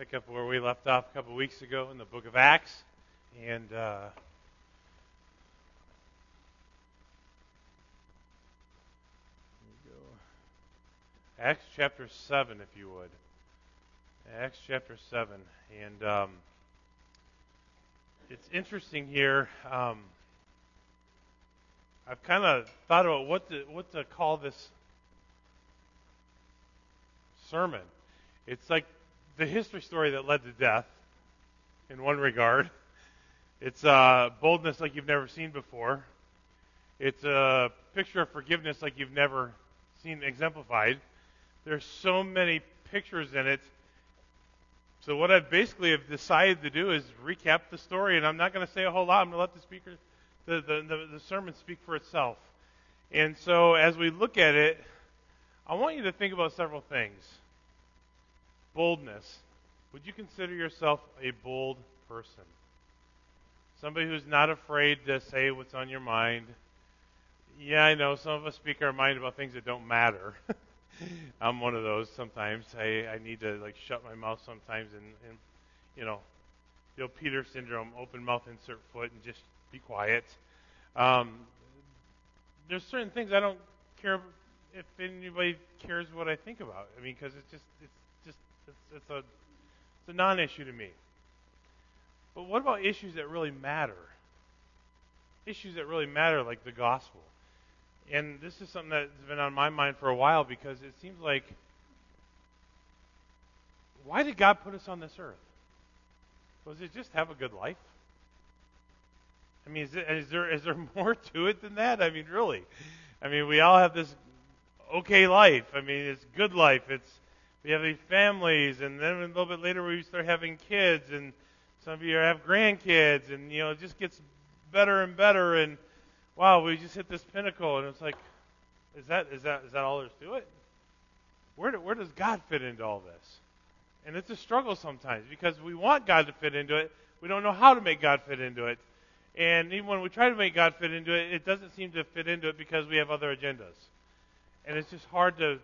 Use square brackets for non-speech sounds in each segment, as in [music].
pick up where we left off a couple weeks ago in the book of Acts. And uh, Acts chapter 7, if you would. Acts chapter 7. And um, it's interesting here. Um, I've kind of thought about what to, what to call this sermon. It's like the history story that led to death, in one regard. It's uh, boldness like you've never seen before. It's a picture of forgiveness like you've never seen exemplified. There's so many pictures in it. So what I basically have decided to do is recap the story, and I'm not going to say a whole lot. I'm going to let the speaker, the, the, the, the sermon speak for itself. And so as we look at it, I want you to think about several things. Boldness. Would you consider yourself a bold person? Somebody who's not afraid to say what's on your mind. Yeah, I know some of us speak our mind about things that don't matter. [laughs] I'm one of those sometimes. I, I need to like shut my mouth sometimes and, and you know, Bill Peter syndrome, open mouth, insert foot, and just be quiet. Um, there's certain things I don't care if anybody cares what I think about. I mean, because it's just it's it's, it's a it's a non-issue to me. But what about issues that really matter? Issues that really matter, like the gospel. And this is something that's been on my mind for a while because it seems like why did God put us on this earth? Was it just have a good life? I mean, is, it, is there is there [laughs] more to it than that? I mean, really? I mean, we all have this okay life. I mean, it's good life. It's we have these families, and then a little bit later we start having kids, and some of you have grandkids, and you know, it just gets better and better, and wow, we just hit this pinnacle, and it's like, is that is that is that all there's to it? Where do, where does God fit into all this? And it's a struggle sometimes because we want God to fit into it, we don't know how to make God fit into it, and even when we try to make God fit into it, it doesn't seem to fit into it because we have other agendas, and it's just hard to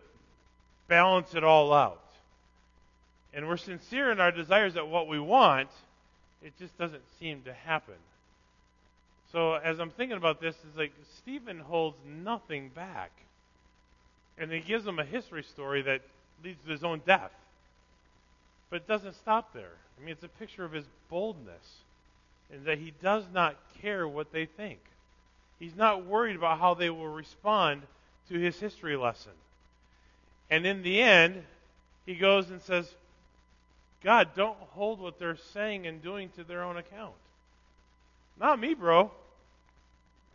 balance it all out. And we're sincere in our desires that what we want, it just doesn't seem to happen. So as I'm thinking about this, it's like Stephen holds nothing back. And he gives them a history story that leads to his own death. But it doesn't stop there. I mean, it's a picture of his boldness and that he does not care what they think. He's not worried about how they will respond to his history lesson. And in the end, he goes and says, God, don't hold what they're saying and doing to their own account. Not me, bro.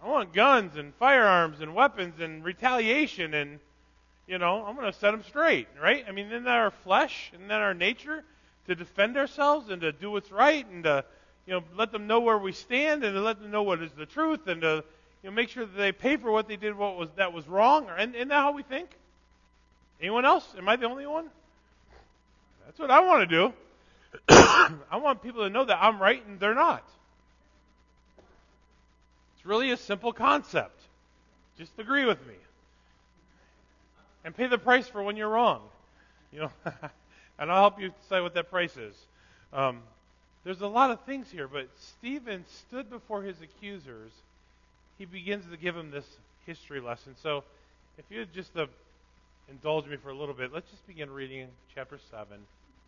I want guns and firearms and weapons and retaliation and, you know, I'm going to set them straight, right? I mean, isn't that our flesh? Isn't that our nature? To defend ourselves and to do what's right and to, you know, let them know where we stand and to let them know what is the truth and to, you know, make sure that they pay for what they did what was that was wrong. And isn't that how we think? Anyone else? Am I the only one? That's what I want to do. [coughs] I want people to know that I'm right and they're not. It's really a simple concept. Just agree with me. And pay the price for when you're wrong. You know, [laughs] and I'll help you decide what that price is. Um, there's a lot of things here, but Stephen stood before his accusers. He begins to give them this history lesson. So, if you just uh, indulge me for a little bit, let's just begin reading chapter 7,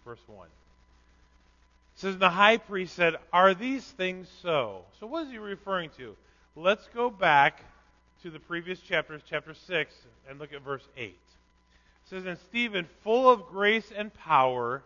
verse 1. It says, The high priest said, Are these things so? So, what is he referring to? Let's go back to the previous chapter, chapter 6, and look at verse 8. It says, And Stephen, full of grace and power,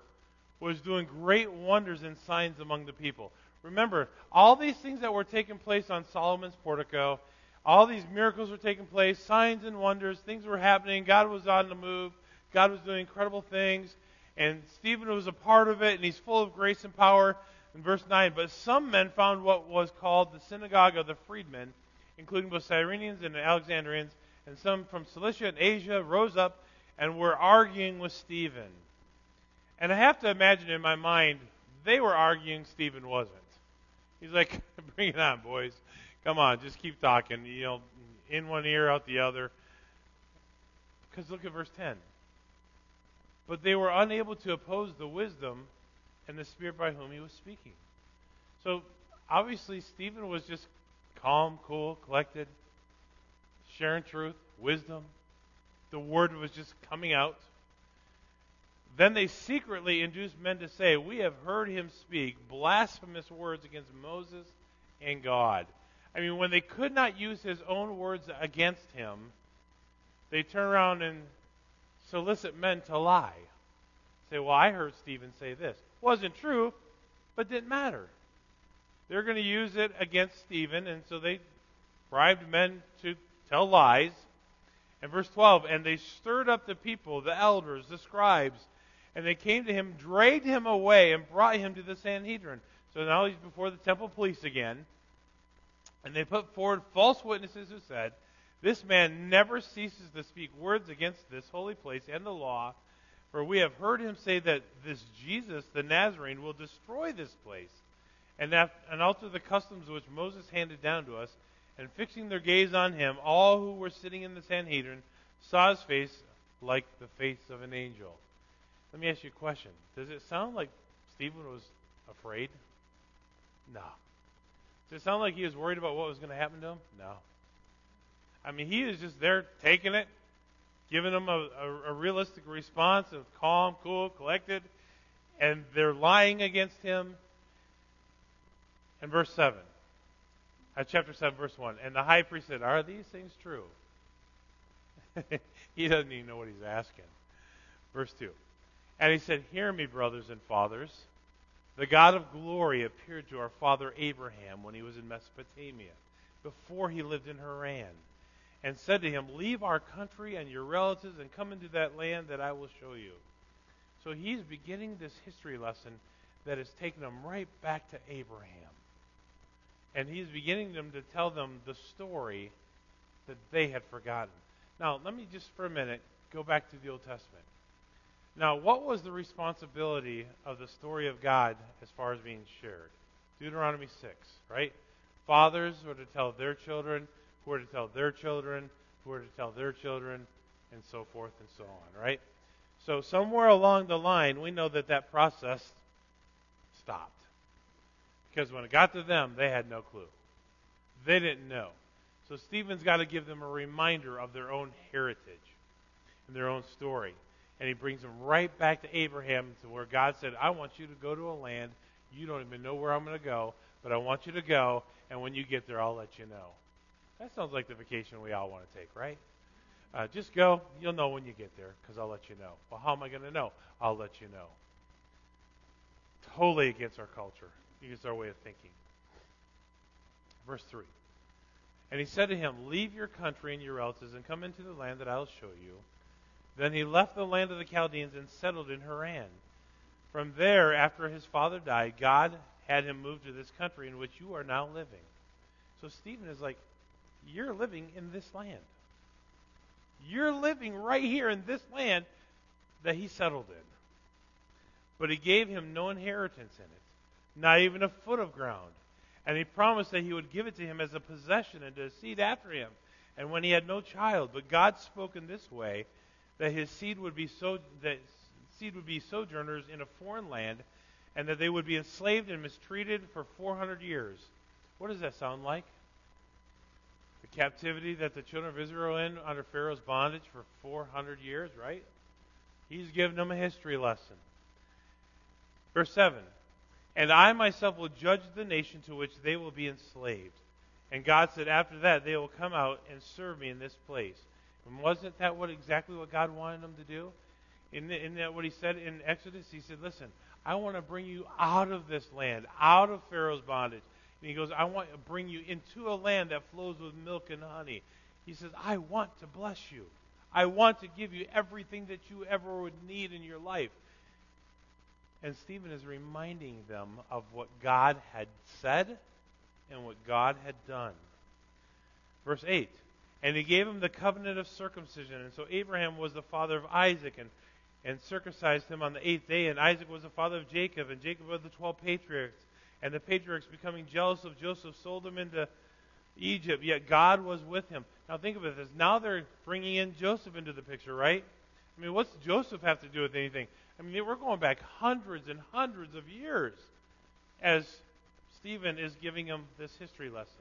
was doing great wonders and signs among the people. Remember, all these things that were taking place on Solomon's portico, all these miracles were taking place, signs and wonders, things were happening, God was on the move, God was doing incredible things, and Stephen was a part of it, and he's full of grace and power. In verse 9, but some men found what was called the synagogue of the freedmen, including both Cyrenians and Alexandrians, and some from Cilicia and Asia rose up and were arguing with Stephen. And I have to imagine in my mind, they were arguing, Stephen wasn't. He's like, [laughs] bring it on, boys. Come on, just keep talking. You know, in one ear, out the other. Because look at verse 10. But they were unable to oppose the wisdom and the Spirit by whom he was speaking. So obviously, Stephen was just calm, cool, collected, sharing truth, wisdom. The word was just coming out. Then they secretly induced men to say, We have heard him speak blasphemous words against Moses and God. I mean, when they could not use his own words against him, they turn around and solicit men to lie. Say, Well, I heard Stephen say this. Wasn't true, but didn't matter. They're going to use it against Stephen, and so they bribed men to tell lies. And verse 12, and they stirred up the people, the elders, the scribes, and they came to him, dragged him away, and brought him to the Sanhedrin. So now he's before the temple police again. And they put forward false witnesses who said, This man never ceases to speak words against this holy place and the law, for we have heard him say that this Jesus, the Nazarene, will destroy this place and, that, and alter the customs which Moses handed down to us. And fixing their gaze on him, all who were sitting in the Sanhedrin saw his face like the face of an angel. Let me ask you a question. Does it sound like Stephen was afraid? No. Does it sound like he was worried about what was going to happen to him? No. I mean, he is just there taking it, giving them a, a, a realistic response of calm, cool, collected, and they're lying against him. And verse 7, uh, chapter 7, verse 1. And the high priest said, Are these things true? [laughs] he doesn't even know what he's asking. Verse 2. And he said, Hear me, brothers and fathers. The God of glory appeared to our father Abraham when he was in Mesopotamia, before he lived in Haran, and said to him, Leave our country and your relatives and come into that land that I will show you. So he's beginning this history lesson that has taken him right back to Abraham. And he's beginning them to tell them the story that they had forgotten. Now, let me just for a minute go back to the Old Testament. Now, what was the responsibility of the story of God as far as being shared? Deuteronomy 6, right? Fathers were to tell their children, who were to tell their children, who were to tell their children, and so forth and so on, right? So, somewhere along the line, we know that that process stopped. Because when it got to them, they had no clue. They didn't know. So, Stephen's got to give them a reminder of their own heritage and their own story and he brings them right back to Abraham to where God said, I want you to go to a land. You don't even know where I'm going to go, but I want you to go, and when you get there, I'll let you know. That sounds like the vacation we all want to take, right? Uh, just go. You'll know when you get there because I'll let you know. Well, how am I going to know? I'll let you know. Totally against our culture, against our way of thinking. Verse 3. And he said to him, Leave your country and your relatives and come into the land that I will show you. Then he left the land of the Chaldeans and settled in Haran. From there, after his father died, God had him move to this country in which you are now living. So Stephen is like, You're living in this land. You're living right here in this land that he settled in. But he gave him no inheritance in it, not even a foot of ground. And he promised that he would give it to him as a possession and to seed after him. And when he had no child, but God spoke in this way, that his seed would be so that seed would be sojourners in a foreign land, and that they would be enslaved and mistreated for 400 years. What does that sound like? The captivity that the children of Israel in under Pharaoh's bondage for 400 years, right? He's given them a history lesson. Verse 7 And I myself will judge the nation to which they will be enslaved. And God said, After that, they will come out and serve me in this place. And wasn't that what exactly what God wanted them to do? In, in that what he said in Exodus, he said, "Listen, I want to bring you out of this land, out of Pharaoh's bondage." And he goes, "I want to bring you into a land that flows with milk and honey." He says, "I want to bless you. I want to give you everything that you ever would need in your life." And Stephen is reminding them of what God had said and what God had done. Verse 8 and he gave him the covenant of circumcision. And so Abraham was the father of Isaac and, and circumcised him on the eighth day. And Isaac was the father of Jacob, and Jacob of the twelve patriarchs. And the patriarchs, becoming jealous of Joseph, sold him into Egypt, yet God was with him. Now think of it this. Now they're bringing in Joseph into the picture, right? I mean, what's Joseph have to do with anything? I mean, we're going back hundreds and hundreds of years as Stephen is giving him this history lesson.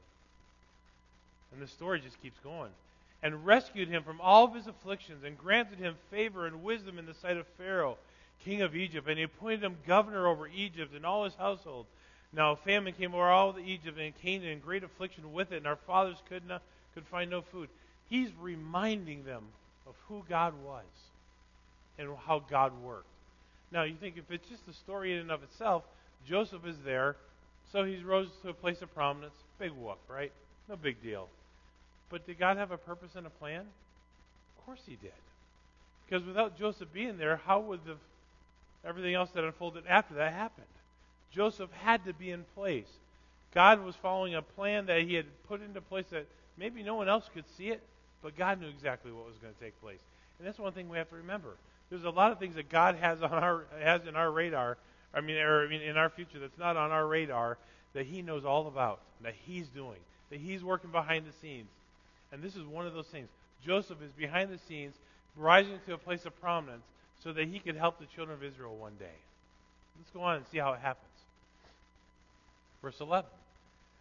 And the story just keeps going. And rescued him from all of his afflictions, and granted him favor and wisdom in the sight of Pharaoh, king of Egypt. And he appointed him governor over Egypt and all his household. Now famine came over all of Egypt and Canaan, and great affliction with it, and our fathers could not could find no food. He's reminding them of who God was and how God worked. Now you think if it's just a story in and of itself, Joseph is there, so he's rose to a place of prominence. Big whoop, right? No big deal. But did God have a purpose and a plan? Of course he did. Because without Joseph being there, how would the everything else that unfolded after that happened? Joseph had to be in place. God was following a plan that he had put into place that maybe no one else could see it, but God knew exactly what was going to take place. And that's one thing we have to remember. There's a lot of things that God has on our has in our radar. I mean, or I mean, in our future that's not on our radar that He knows all about, that He's doing, that He's working behind the scenes. And this is one of those things. Joseph is behind the scenes, rising to a place of prominence, so that he could help the children of Israel one day. Let's go on and see how it happens. Verse 11.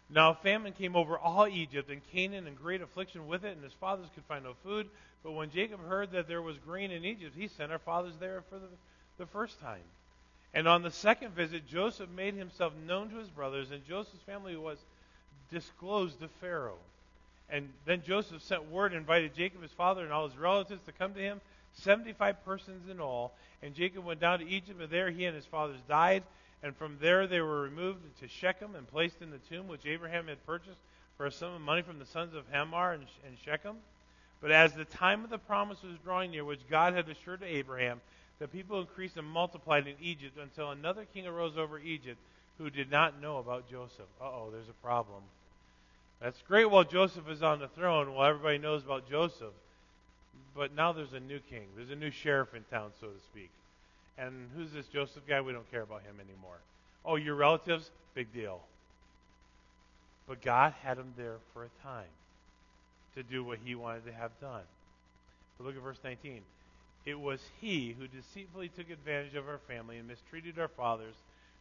Now famine came over all Egypt and Canaan and great affliction with it, and his fathers could find no food. But when Jacob heard that there was grain in Egypt, he sent our fathers there for the, the first time. And on the second visit, Joseph made himself known to his brothers, and Joseph's family was disclosed to Pharaoh. And then Joseph sent word and invited Jacob, his father, and all his relatives to come to him, 75 persons in all. And Jacob went down to Egypt, and there he and his fathers died. And from there they were removed to Shechem and placed in the tomb which Abraham had purchased for a sum of money from the sons of Hamor and, and Shechem. But as the time of the promise was drawing near, which God had assured to Abraham, the people increased and multiplied in Egypt until another king arose over Egypt who did not know about Joseph. Uh oh, there's a problem. That's great while Joseph is on the throne, while everybody knows about Joseph. But now there's a new king. There's a new sheriff in town, so to speak. And who's this Joseph guy? We don't care about him anymore. Oh, your relatives? Big deal. But God had him there for a time to do what he wanted to have done. But look at verse 19. It was he who deceitfully took advantage of our family and mistreated our fathers,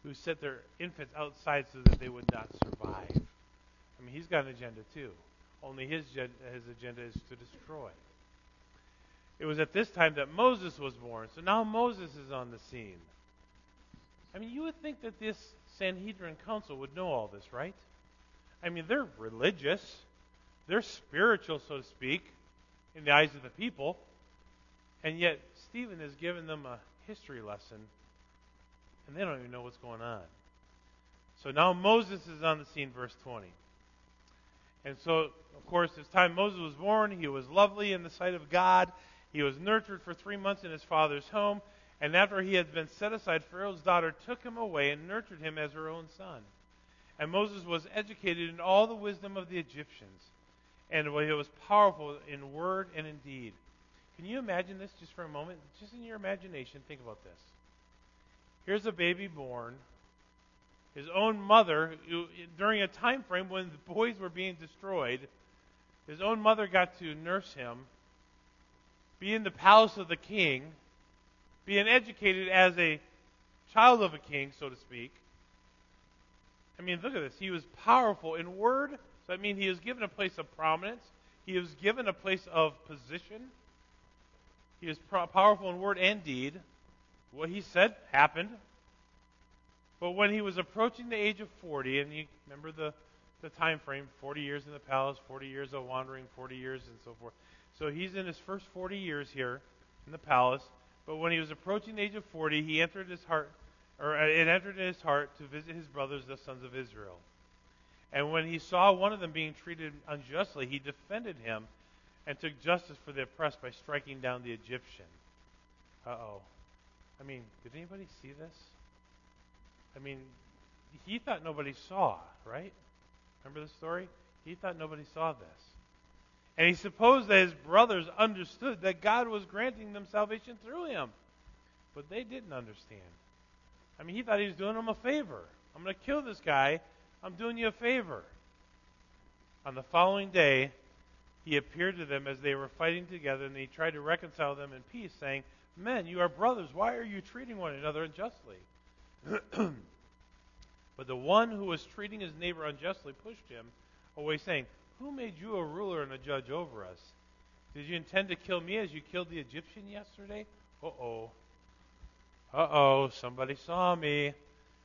who set their infants outside so that they would not survive. I mean, he's got an agenda too. Only his, his agenda is to destroy. It was at this time that Moses was born. So now Moses is on the scene. I mean, you would think that this Sanhedrin council would know all this, right? I mean, they're religious, they're spiritual, so to speak, in the eyes of the people. And yet, Stephen has given them a history lesson, and they don't even know what's going on. So now Moses is on the scene, verse 20. And so, of course, this time Moses was born, he was lovely in the sight of God. He was nurtured for three months in his father's home, and after he had been set aside, Pharaoh's daughter took him away and nurtured him as her own son. And Moses was educated in all the wisdom of the Egyptians, and he was powerful in word and in deed. Can you imagine this just for a moment? Just in your imagination, think about this. Here's a baby born. His own mother, during a time frame when the boys were being destroyed, his own mother got to nurse him be in the palace of the king, being educated as a child of a king, so to speak. I mean, look at this. He was powerful in word. So I mean, he was given a place of prominence. He was given a place of position. He was pro- powerful in word and deed. What he said happened. But when he was approaching the age of 40, and you remember the, the time frame 40 years in the palace, 40 years of wandering, 40 years, and so forth. So he's in his first 40 years here in the palace. But when he was approaching the age of 40, he entered his heart, or uh, it entered in his heart to visit his brothers, the sons of Israel. And when he saw one of them being treated unjustly, he defended him and took justice for the oppressed by striking down the Egyptian. Uh oh. I mean, did anybody see this? I mean, he thought nobody saw, right? Remember the story? He thought nobody saw this. And he supposed that his brothers understood that God was granting them salvation through him. But they didn't understand. I mean, he thought he was doing them a favor. I'm going to kill this guy. I'm doing you a favor. On the following day, he appeared to them as they were fighting together, and he tried to reconcile them in peace, saying, Men, you are brothers. Why are you treating one another unjustly? [clears throat] but the one who was treating his neighbor unjustly pushed him away, saying, Who made you a ruler and a judge over us? Did you intend to kill me as you killed the Egyptian yesterday? Uh oh. Uh oh, somebody saw me.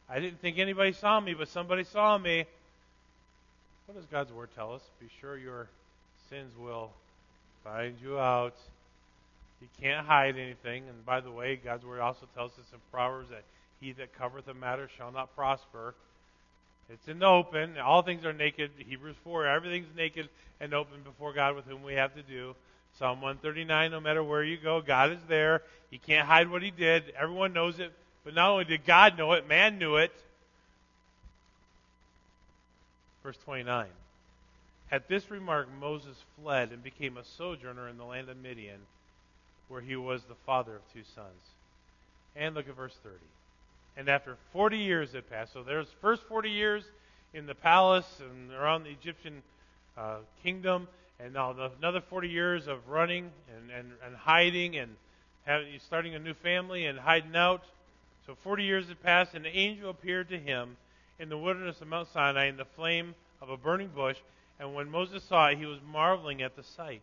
I didn't think anybody saw me, but somebody saw me. What does God's word tell us? Be sure your sins will find you out. You can't hide anything. And by the way, God's word also tells us in Proverbs that he that covereth a matter shall not prosper. It's in the open. All things are naked. Hebrews 4, everything's naked and open before God with whom we have to do. Psalm 139, no matter where you go, God is there. He can't hide what he did. Everyone knows it. But not only did God know it, man knew it. Verse 29. At this remark, Moses fled and became a sojourner in the land of Midian, where he was the father of two sons. And look at verse 30. And after 40 years had passed, so there's first 40 years in the palace and around the Egyptian uh, kingdom, and now another 40 years of running and, and, and hiding and having, starting a new family and hiding out. So 40 years had passed, and the angel appeared to him in the wilderness of Mount Sinai in the flame of a burning bush. And when Moses saw it, he was marveling at the sight.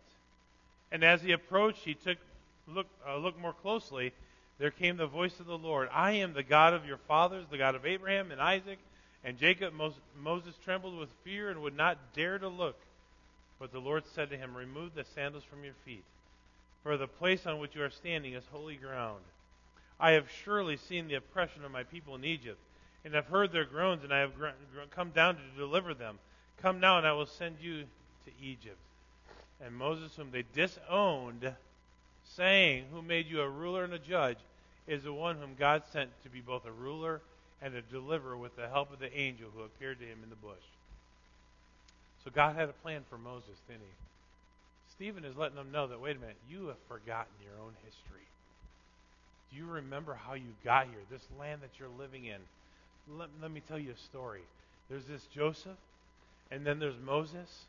And as he approached, he took look uh, looked more closely. There came the voice of the Lord. I am the God of your fathers, the God of Abraham and Isaac and Jacob. Moses trembled with fear and would not dare to look. But the Lord said to him, Remove the sandals from your feet, for the place on which you are standing is holy ground. I have surely seen the oppression of my people in Egypt, and have heard their groans, and I have come down to deliver them. Come now, and I will send you to Egypt. And Moses, whom they disowned, saying, Who made you a ruler and a judge, is the one whom God sent to be both a ruler and a deliverer with the help of the angel who appeared to him in the bush. So God had a plan for Moses, didn't he? Stephen is letting them know that, wait a minute, you have forgotten your own history. Do you remember how you got here, this land that you're living in? Let, let me tell you a story. There's this Joseph, and then there's Moses.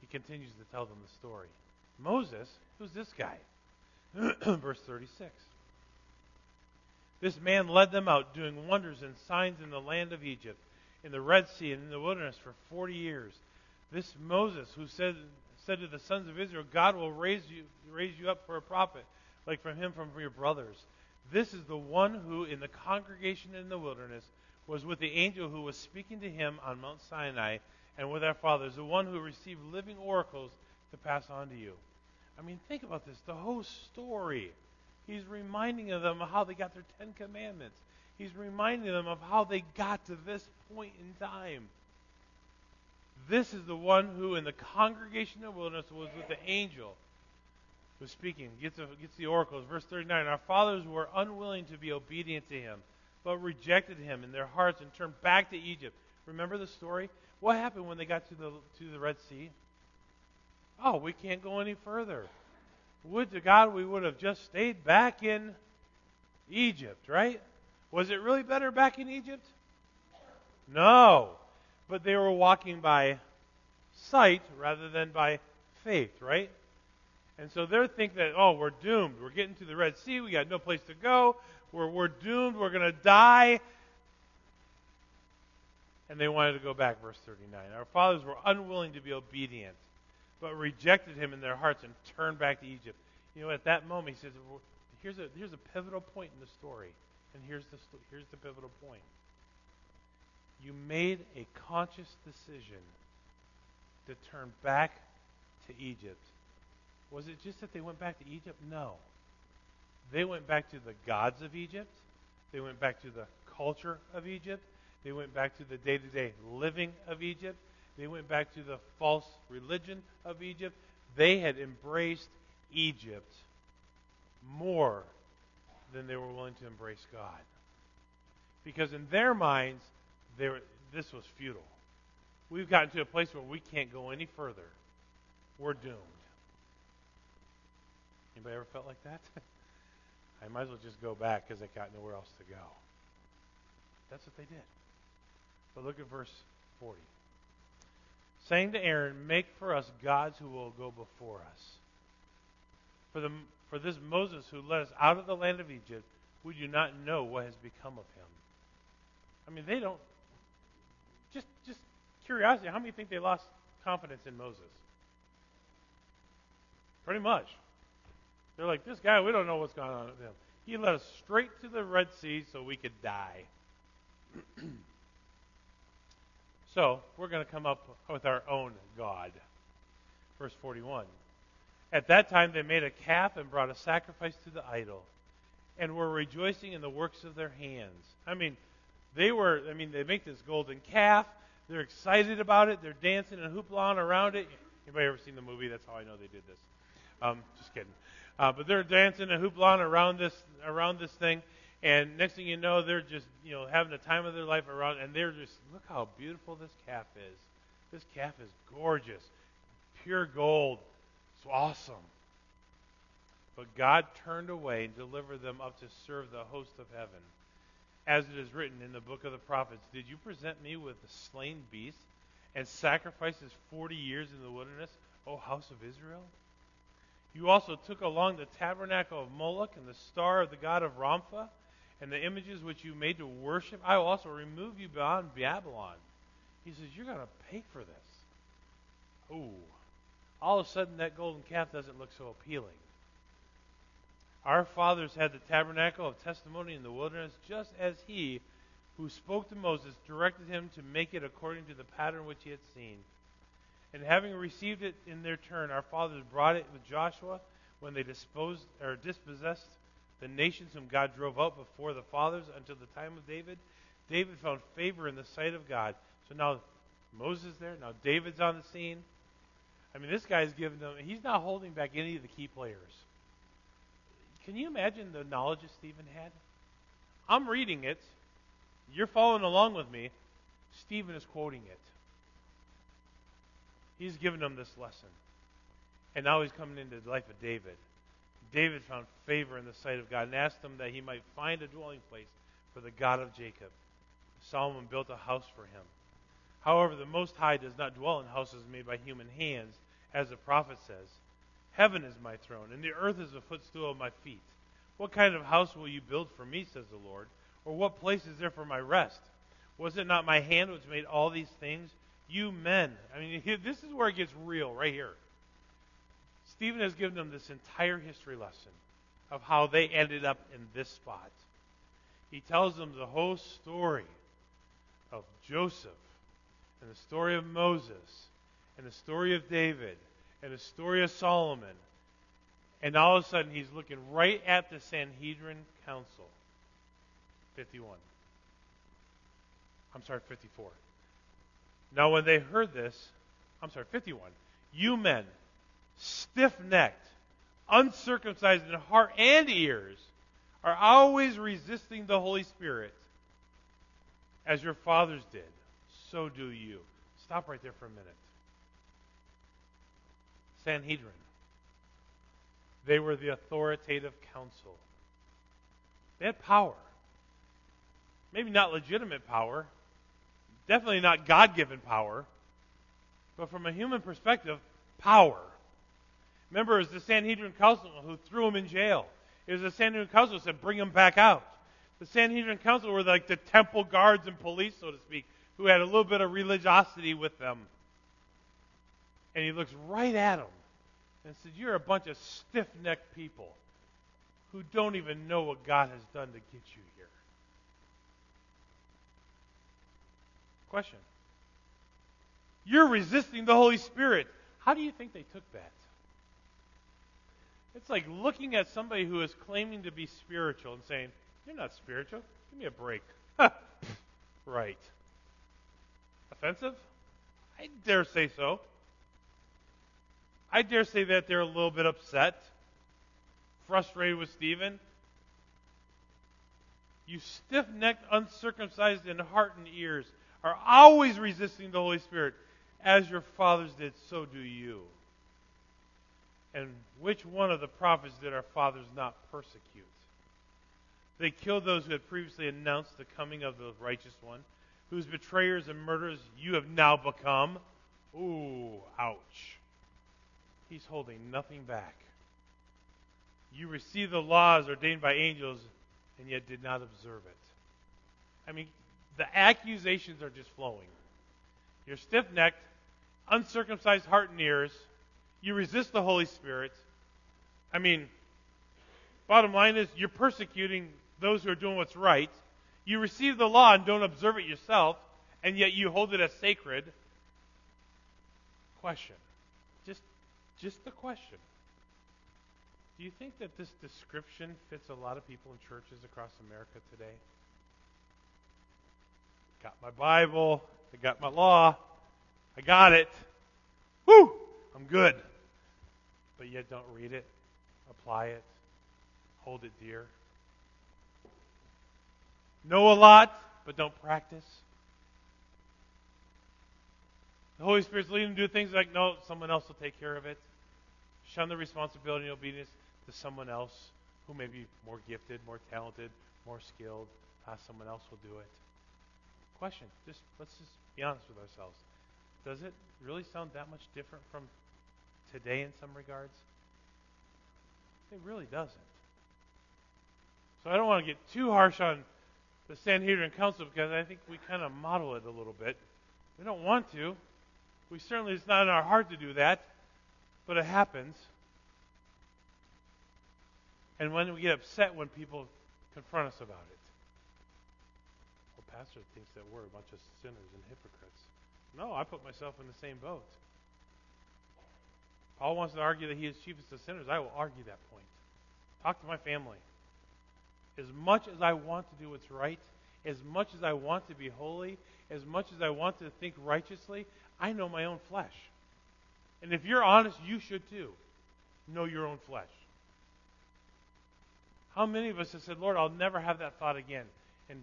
He continues to tell them the story. Moses, who's this guy? [clears throat] Verse 36. This man led them out, doing wonders and signs in the land of Egypt in the Red Sea and in the wilderness for 40 years. This Moses, who said, said to the sons of Israel, God will raise you, raise you up for a prophet, like from him from your brothers. This is the one who, in the congregation in the wilderness, was with the angel who was speaking to him on Mount Sinai and with our fathers, the one who received living oracles to pass on to you. I mean, think about this the whole story. He's reminding them of how they got their Ten Commandments. He's reminding them of how they got to this point in time. This is the one who, in the congregation of the wilderness, was with the angel who was speaking. Gets, gets the oracles. Verse 39 Our fathers were unwilling to be obedient to him, but rejected him in their hearts and turned back to Egypt. Remember the story? What happened when they got to the, to the Red Sea? Oh, we can't go any further. Would to God we would have just stayed back in Egypt, right? Was it really better back in Egypt? No. But they were walking by sight rather than by faith, right? And so they're thinking that, oh, we're doomed. We're getting to the Red Sea. We got no place to go. We're, we're doomed. We're going to die. And they wanted to go back, verse 39. Our fathers were unwilling to be obedient, but rejected him in their hearts and turned back to Egypt. You know, at that moment, he says, here's a, here's a pivotal point in the story. And here's the, here's the pivotal point. You made a conscious decision to turn back to Egypt. Was it just that they went back to Egypt? No. They went back to the gods of Egypt. They went back to the culture of Egypt. They went back to the day to day living of Egypt. They went back to the false religion of Egypt. They had embraced Egypt more than they were willing to embrace God. Because in their minds, were, this was futile. We've gotten to a place where we can't go any further. We're doomed. Anybody ever felt like that? [laughs] I might as well just go back because I got nowhere else to go. That's what they did. But look at verse 40. Saying to Aaron, Make for us gods who will go before us. For the For this Moses who led us out of the land of Egypt, would you not know what has become of him? I mean, they don't. Just, just curiosity. How many think they lost confidence in Moses? Pretty much. They're like, this guy, we don't know what's going on with him. He led us straight to the Red Sea so we could die. [clears throat] so, we're going to come up with our own God. Verse 41. At that time they made a calf and brought a sacrifice to the idol, and were rejoicing in the works of their hands. I mean, they were, I mean, they make this golden calf. They're excited about it. They're dancing and hoopla around it. Anybody ever seen the movie? That's how I know they did this. Um, just kidding. Uh, but they're dancing and hoopla around this around this thing, and next thing you know, they're just you know having the time of their life around, and they're just look how beautiful this calf is. This calf is gorgeous, pure gold. It's awesome. But God turned away and delivered them up to serve the host of heaven. As it is written in the book of the prophets, Did you present me with a slain beast and sacrifices forty years in the wilderness, O house of Israel? You also took along the tabernacle of Moloch and the star of the god of Rampha and the images which you made to worship. I will also remove you beyond Babylon. He says, You're going to pay for this. Ooh. All of a sudden, that golden calf doesn't look so appealing. Our fathers had the tabernacle of testimony in the wilderness, just as he who spoke to Moses directed him to make it according to the pattern which he had seen. And having received it in their turn, our fathers brought it with Joshua when they disposed or dispossessed the nations whom God drove out before the fathers until the time of David. David found favor in the sight of God. So now Moses is there. Now David's on the scene. I mean, this guy's giving them. He's not holding back any of the key players. Can you imagine the knowledge that Stephen had? I'm reading it. You're following along with me. Stephen is quoting it. He's given them this lesson. And now he's coming into the life of David. David found favor in the sight of God and asked him that he might find a dwelling place for the God of Jacob. Solomon built a house for him. However, the Most High does not dwell in houses made by human hands, as the prophet says. Heaven is my throne, and the earth is the footstool of my feet. What kind of house will you build for me, says the Lord? Or what place is there for my rest? Was it not my hand which made all these things? You men. I mean, [laughs] this is where it gets real, right here. Stephen has given them this entire history lesson of how they ended up in this spot. He tells them the whole story of Joseph and the story of Moses and the story of David and the story of Solomon. And all of a sudden, he's looking right at the Sanhedrin Council. 51. I'm sorry, 54. Now, when they heard this, I'm sorry, 51. You men, stiff necked, uncircumcised in heart and ears, are always resisting the Holy Spirit, as your fathers did. So do you. Stop right there for a minute. Sanhedrin. They were the authoritative council. They had power. Maybe not legitimate power, Definitely not God given power, but from a human perspective, power. Remember, it was the Sanhedrin Council who threw him in jail. It was the Sanhedrin Council who said, bring him back out. The Sanhedrin Council were like the temple guards and police, so to speak, who had a little bit of religiosity with them. And he looks right at them and said, You're a bunch of stiff necked people who don't even know what God has done to get you here. Question. You're resisting the Holy Spirit. How do you think they took that? It's like looking at somebody who is claiming to be spiritual and saying, You're not spiritual. Give me a break. [laughs] right. Offensive? I dare say so. I dare say that they're a little bit upset, frustrated with Stephen. You stiff necked, uncircumcised in heart and ears are always resisting the Holy Spirit. As your fathers did, so do you. And which one of the prophets did our fathers not persecute? They killed those who had previously announced the coming of the righteous one, whose betrayers and murderers you have now become. Ooh, ouch. He's holding nothing back. You received the laws ordained by angels and yet did not observe it. I mean, the accusations are just flowing. You're stiff necked, uncircumcised heart and ears. You resist the Holy Spirit. I mean, bottom line is you're persecuting those who are doing what's right. You receive the law and don't observe it yourself, and yet you hold it as sacred. Question. Just just the question. Do you think that this description fits a lot of people in churches across America today? Got my Bible, I got my law, I got it. Whew, I'm good. But yet don't read it, apply it, hold it dear. Know a lot, but don't practice. The Holy Spirit's leading to do things like, no, someone else will take care of it. Shun the responsibility and obedience to someone else who may be more gifted, more talented, more skilled. Uh, someone else will do it. Question: Just let's just be honest with ourselves. Does it really sound that much different from today in some regards? It really doesn't. So I don't want to get too harsh on the Sanhedrin Council because I think we kind of model it a little bit. We don't want to. We certainly, it's not in our heart to do that, but it happens. And when we get upset when people confront us about it. Well, pastor thinks that we're a bunch of sinners and hypocrites. No, I put myself in the same boat. Paul wants to argue that he is chiefest of sinners. I will argue that point. Talk to my family. As much as I want to do what's right, as much as I want to be holy, as much as I want to think righteously, I know my own flesh. And if you're honest, you should too. Know your own flesh. How many of us have said, Lord, I'll never have that thought again? And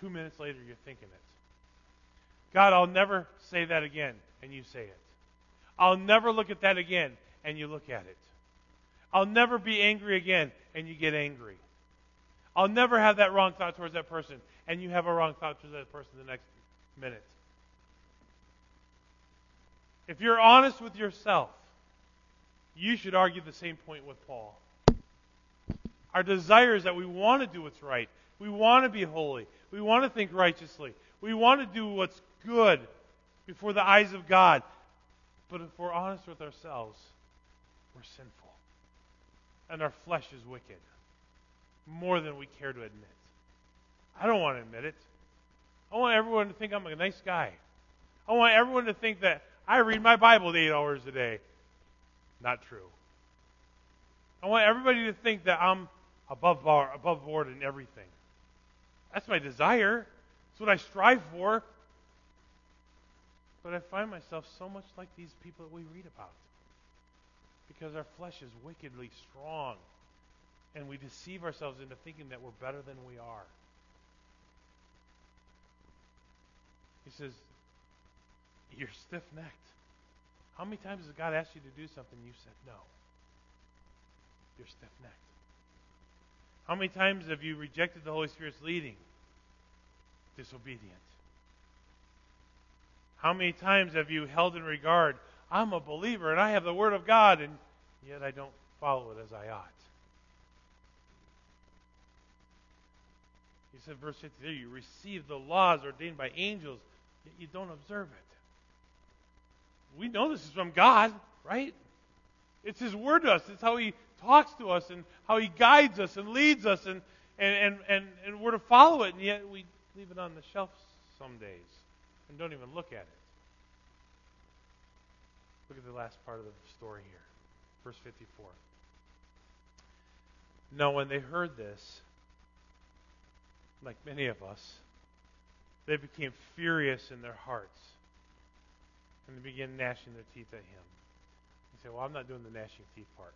two minutes later, you're thinking it. God, I'll never say that again. And you say it. I'll never look at that again. And you look at it. I'll never be angry again. And you get angry. I'll never have that wrong thought towards that person. And you have a wrong thought towards that person the next minute. If you're honest with yourself, you should argue the same point with Paul. Our desire is that we want to do what's right. We want to be holy. We want to think righteously. We want to do what's good before the eyes of God. But if we're honest with ourselves, we're sinful. And our flesh is wicked. More than we care to admit. I don't want to admit it. I want everyone to think I'm a nice guy. I want everyone to think that I read my Bible eight hours a day. Not true. I want everybody to think that I'm above bar, above board in everything. That's my desire. It's what I strive for. But I find myself so much like these people that we read about. Because our flesh is wickedly strong. And we deceive ourselves into thinking that we're better than we are. He says, You're stiff necked. How many times has God asked you to do something and you said no? You're stiff necked. How many times have you rejected the Holy Spirit's leading? Disobedient. How many times have you held in regard, I'm a believer and I have the Word of God, and yet I don't follow it as I ought? He said, verse 53, you receive the laws ordained by angels, yet you don't observe it. We know this is from God, right? It's His Word to us. It's how He talks to us and how He guides us and leads us, and, and, and, and, and we're to follow it, and yet we leave it on the shelf some days and don't even look at it. Look at the last part of the story here. Verse 54. Now, when they heard this, like many of us, they became furious in their hearts and they began gnashing their teeth at him. He said, Well, I'm not doing the gnashing teeth part.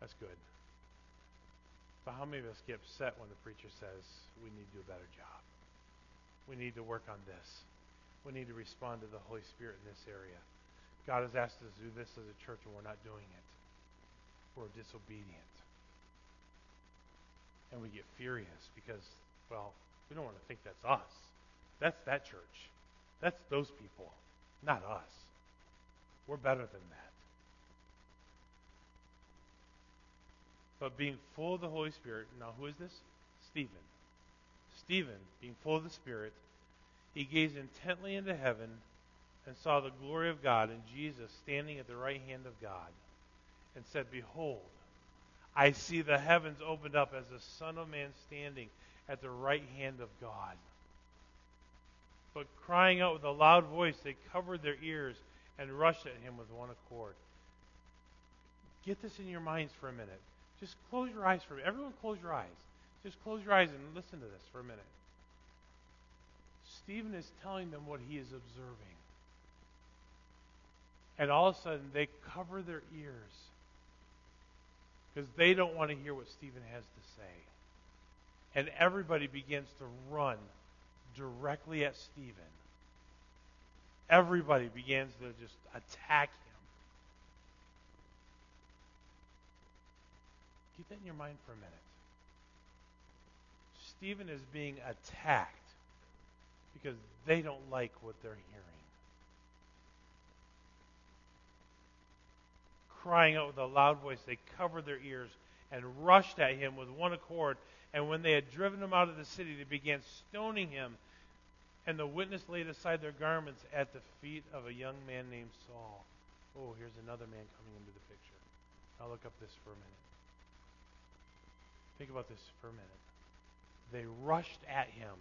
That's good. But how many of us get upset when the preacher says we need to do a better job? We need to work on this. We need to respond to the Holy Spirit in this area. God has asked us to do this as a church, and we're not doing it. We're disobedient. And we get furious because, well, we don't want to think that's us. That's that church. That's those people, not us. We're better than that. but being full of the Holy Spirit. Now, who is this? Stephen. Stephen, being full of the Spirit, he gazed intently into heaven and saw the glory of God and Jesus standing at the right hand of God, and said, Behold, I see the heavens opened up as the Son of Man standing at the right hand of God. But crying out with a loud voice, they covered their ears and rushed at him with one accord. Get this in your minds for a minute. Just close your eyes for a minute. Everyone, close your eyes. Just close your eyes and listen to this for a minute. Stephen is telling them what he is observing. And all of a sudden, they cover their ears because they don't want to hear what Stephen has to say. And everybody begins to run directly at Stephen. Everybody begins to just attack him. Keep that in your mind for a minute. Stephen is being attacked because they don't like what they're hearing. Crying out with a loud voice, they covered their ears and rushed at him with one accord. And when they had driven him out of the city, they began stoning him. And the witness laid aside their garments at the feet of a young man named Saul. Oh, here's another man coming into the picture. I'll look up this for a minute. Think about this for a minute. They rushed at him.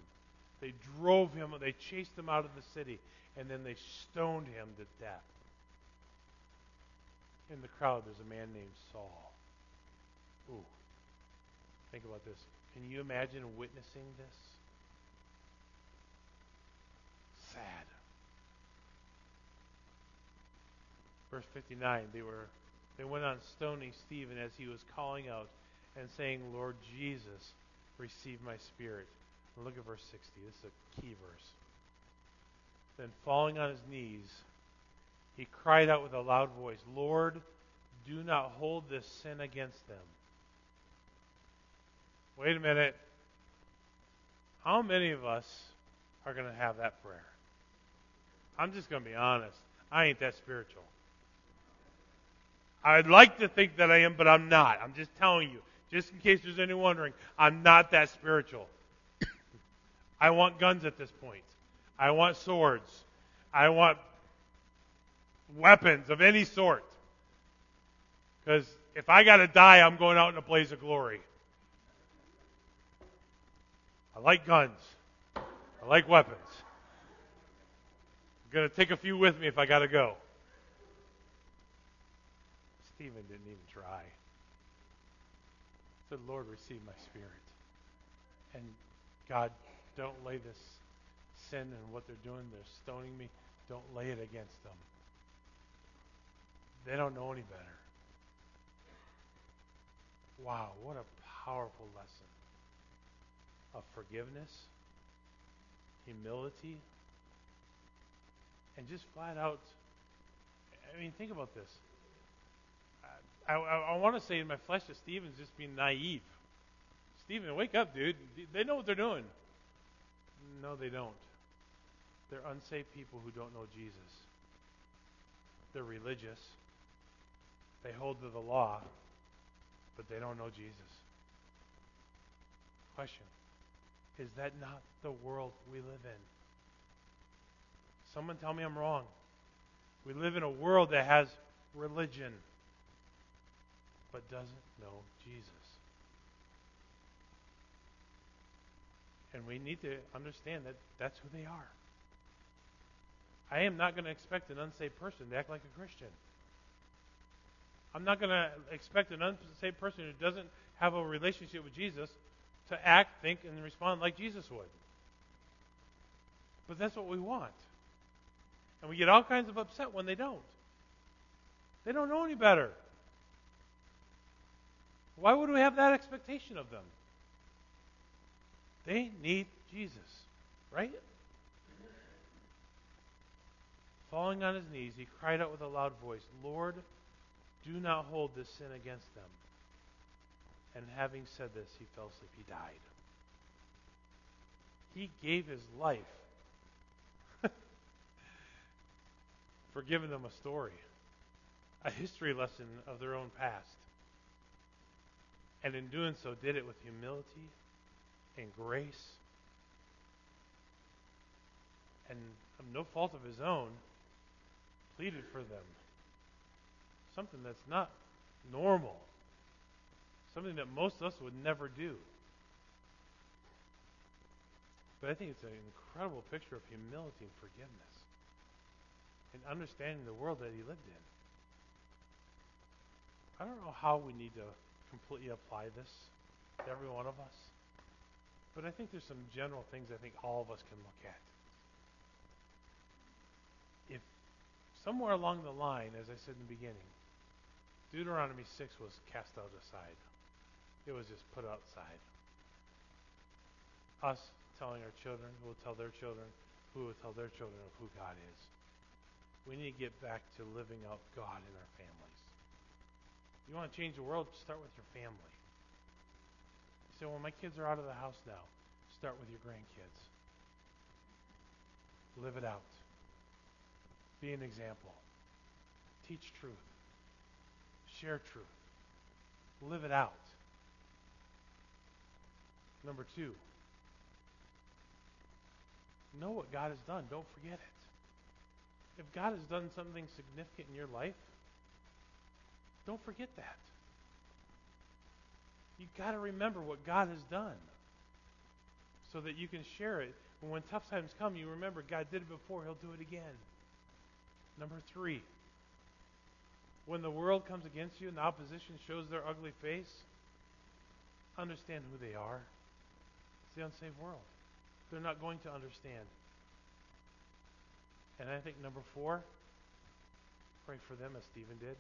They drove him, they chased him out of the city, and then they stoned him to death. In the crowd, there's a man named Saul. Ooh. Think about this. Can you imagine witnessing this? Sad. Verse 59, they were they went on stoning Stephen as he was calling out and saying, Lord Jesus, receive my spirit. Look at verse 60. This is a key verse. Then falling on his knees, he cried out with a loud voice, Lord, do not hold this sin against them. Wait a minute. How many of us are going to have that prayer? I'm just going to be honest. I ain't that spiritual. I'd like to think that I am, but I'm not. I'm just telling you. Just in case there's any wondering, I'm not that spiritual. I want guns at this point. I want swords. I want weapons of any sort. Because if I got to die, I'm going out in a blaze of glory. I like guns. I like weapons. I'm going to take a few with me if I got to go. Stephen didn't even try said, Lord, receive my spirit. And God, don't lay this sin and what they're doing. They're stoning me. Don't lay it against them. They don't know any better. Wow, what a powerful lesson of forgiveness, humility, and just flat out. I mean, think about this. I, I, I want to say in my flesh that Stephen's just being naive. Stephen, wake up, dude. They know what they're doing. No, they don't. They're unsaved people who don't know Jesus. They're religious. They hold to the law, but they don't know Jesus. Question Is that not the world we live in? Someone tell me I'm wrong. We live in a world that has religion but doesn't know Jesus. And we need to understand that that's who they are. I am not going to expect an unsaved person to act like a Christian. I'm not going to expect an unsaved person who doesn't have a relationship with Jesus to act, think, and respond like Jesus would. But that's what we want. And we get all kinds of upset when they don't. They don't know any better. Why would we have that expectation of them? They need Jesus, right? Falling on his knees, he cried out with a loud voice, Lord, do not hold this sin against them. And having said this, he fell asleep. He died. He gave his life [laughs] for giving them a story, a history lesson of their own past. And in doing so, did it with humility and grace and of no fault of his own, pleaded for them. Something that's not normal. Something that most of us would never do. But I think it's an incredible picture of humility and forgiveness and understanding the world that he lived in. I don't know how we need to completely apply this to every one of us, but I think there's some general things I think all of us can look at. If somewhere along the line, as I said in the beginning, Deuteronomy 6 was cast out aside, it was just put outside. Us telling our children, who will tell their children, who will tell their children of who God is. We need to get back to living out God in our families. You want to change the world? Start with your family. So when my kids are out of the house now, start with your grandkids. Live it out. Be an example. Teach truth. Share truth. Live it out. Number two, know what God has done. Don't forget it. If God has done something significant in your life, don't forget that. You've got to remember what God has done so that you can share it. And when tough times come, you remember God did it before, He'll do it again. Number three, when the world comes against you and the opposition shows their ugly face, understand who they are. It's the unsaved world. They're not going to understand. And I think number four, pray for them as Stephen did.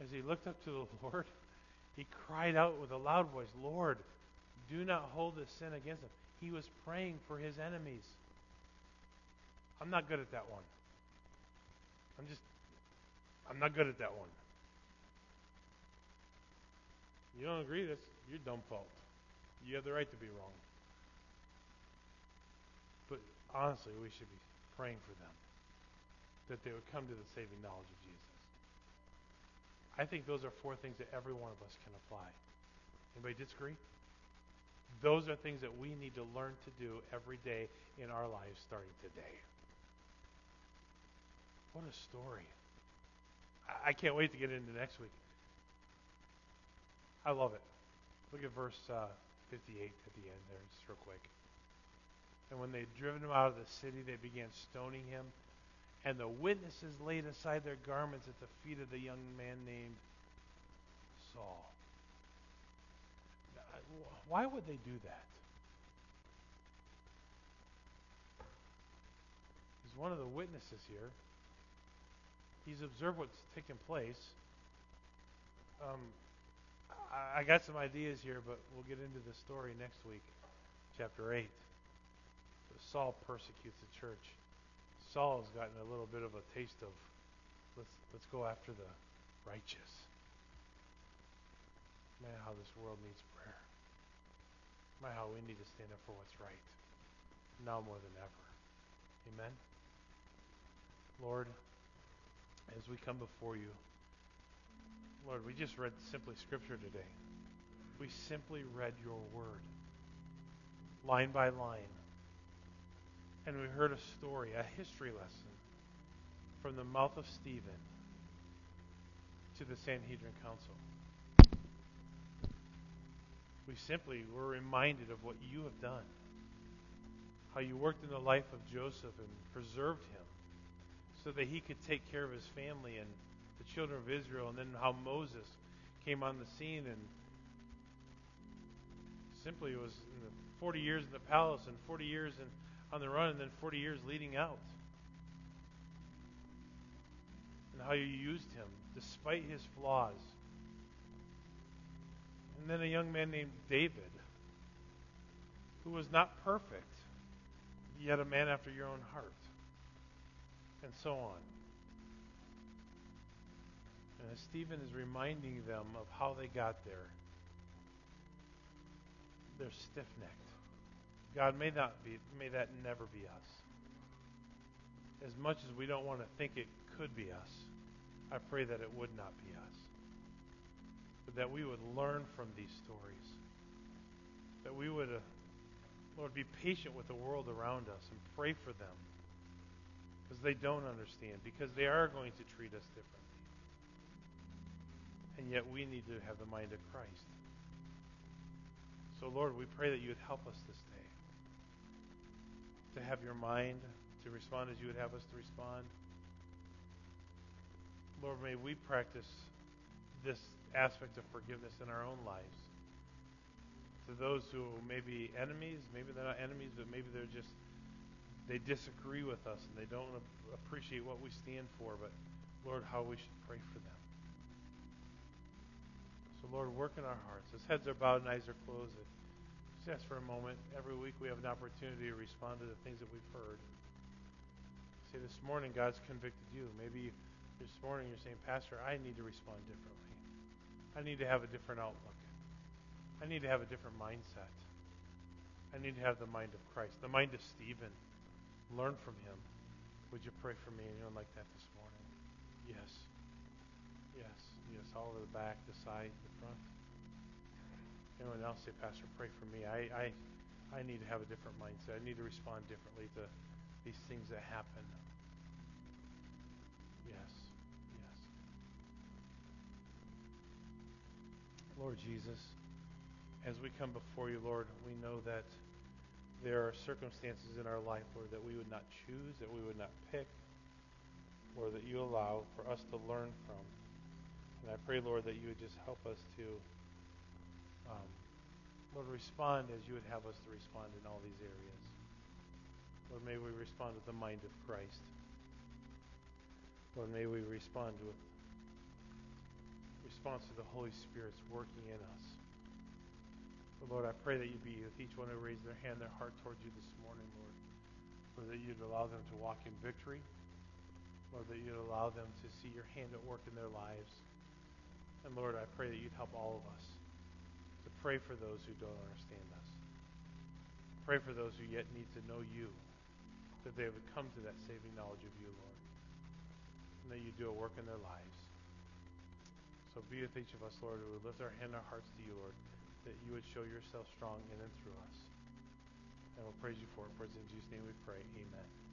As he looked up to the [laughs] Lord, he cried out with a loud voice, Lord, do not hold this sin against them. He was praying for his enemies. I'm not good at that one. I'm just, I'm not good at that one. You don't agree? That's your dumb fault. You have the right to be wrong. But honestly, we should be praying for them that they would come to the saving knowledge of Jesus. I think those are four things that every one of us can apply. Anybody disagree? Those are things that we need to learn to do every day in our lives starting today. What a story. I can't wait to get into next week. I love it. Look at verse uh, 58 at the end there, just real quick. And when they'd driven him out of the city, they began stoning him. And the witnesses laid aside their garments at the feet of the young man named Saul. Why would they do that? He's one of the witnesses here. He's observed what's taken place. Um, I, I got some ideas here, but we'll get into the story next week, chapter 8. Saul persecutes the church. Saul has gotten a little bit of a taste of let's let's go after the righteous. Man, how this world needs prayer. Man, how we need to stand up for what's right. Now more than ever. Amen. Lord, as we come before you, Lord, we just read simply scripture today. We simply read your word, line by line and we heard a story, a history lesson from the mouth of Stephen to the Sanhedrin Council. We simply were reminded of what you have done, how you worked in the life of Joseph and preserved him so that he could take care of his family and the children of Israel, and then how Moses came on the scene and simply was in the 40 years in the palace and 40 years in on the run and then 40 years leading out. And how you used him despite his flaws. And then a young man named David, who was not perfect, yet a man after your own heart. And so on. And as Stephen is reminding them of how they got there, they're stiff necked. God, may that be, may that never be us. As much as we don't want to think it could be us, I pray that it would not be us. but that we would learn from these stories. That we would, uh, Lord, be patient with the world around us and pray for them because they don't understand, because they are going to treat us differently. And yet we need to have the mind of Christ. So, Lord, we pray that you would help us this day to have your mind, to respond as you would have us to respond. Lord, may we practice this aspect of forgiveness in our own lives. To those who may be enemies, maybe they're not enemies, but maybe they're just, they disagree with us and they don't appreciate what we stand for, but Lord, how we should pray for them. So, Lord, work in our hearts. As heads are bowed and eyes are closed, just for a moment. Every week we have an opportunity to respond to the things that we've heard. Say, this morning God's convicted you. Maybe this morning you're saying, Pastor, I need to respond differently. I need to have a different outlook. I need to have a different mindset. I need to have the mind of Christ, the mind of Stephen. Learn from him. Would you pray for me? Anyone like that this morning? Yes. Yes. Yes. All over the back, the side, the front. Anyone else say, Pastor, pray for me. I, I, I need to have a different mindset. I need to respond differently to these things that happen. Yes. Yes. Lord Jesus, as we come before you, Lord, we know that there are circumstances in our life, Lord, that we would not choose, that we would not pick, or that you allow for us to learn from. And I pray, Lord, that you would just help us to, um, Lord, respond as you would have us to respond in all these areas. Lord, may we respond with the mind of Christ. Lord, may we respond a response to the Holy Spirit's working in us. But Lord, I pray that you be with each one who raised their hand, their heart towards you this morning, Lord. Lord, that you'd allow them to walk in victory. Lord, that you'd allow them to see your hand at work in their lives. And Lord, I pray that you'd help all of us pray for those who don't understand us. Pray for those who yet need to know you, that they would come to that saving knowledge of you, Lord and that you do a work in their lives. So be with each of us, Lord, who would lift our hand and our hearts to you, Lord, that you would show yourself strong in and through us. And we'll praise you for it. For it's in Jesus' name we pray. Amen.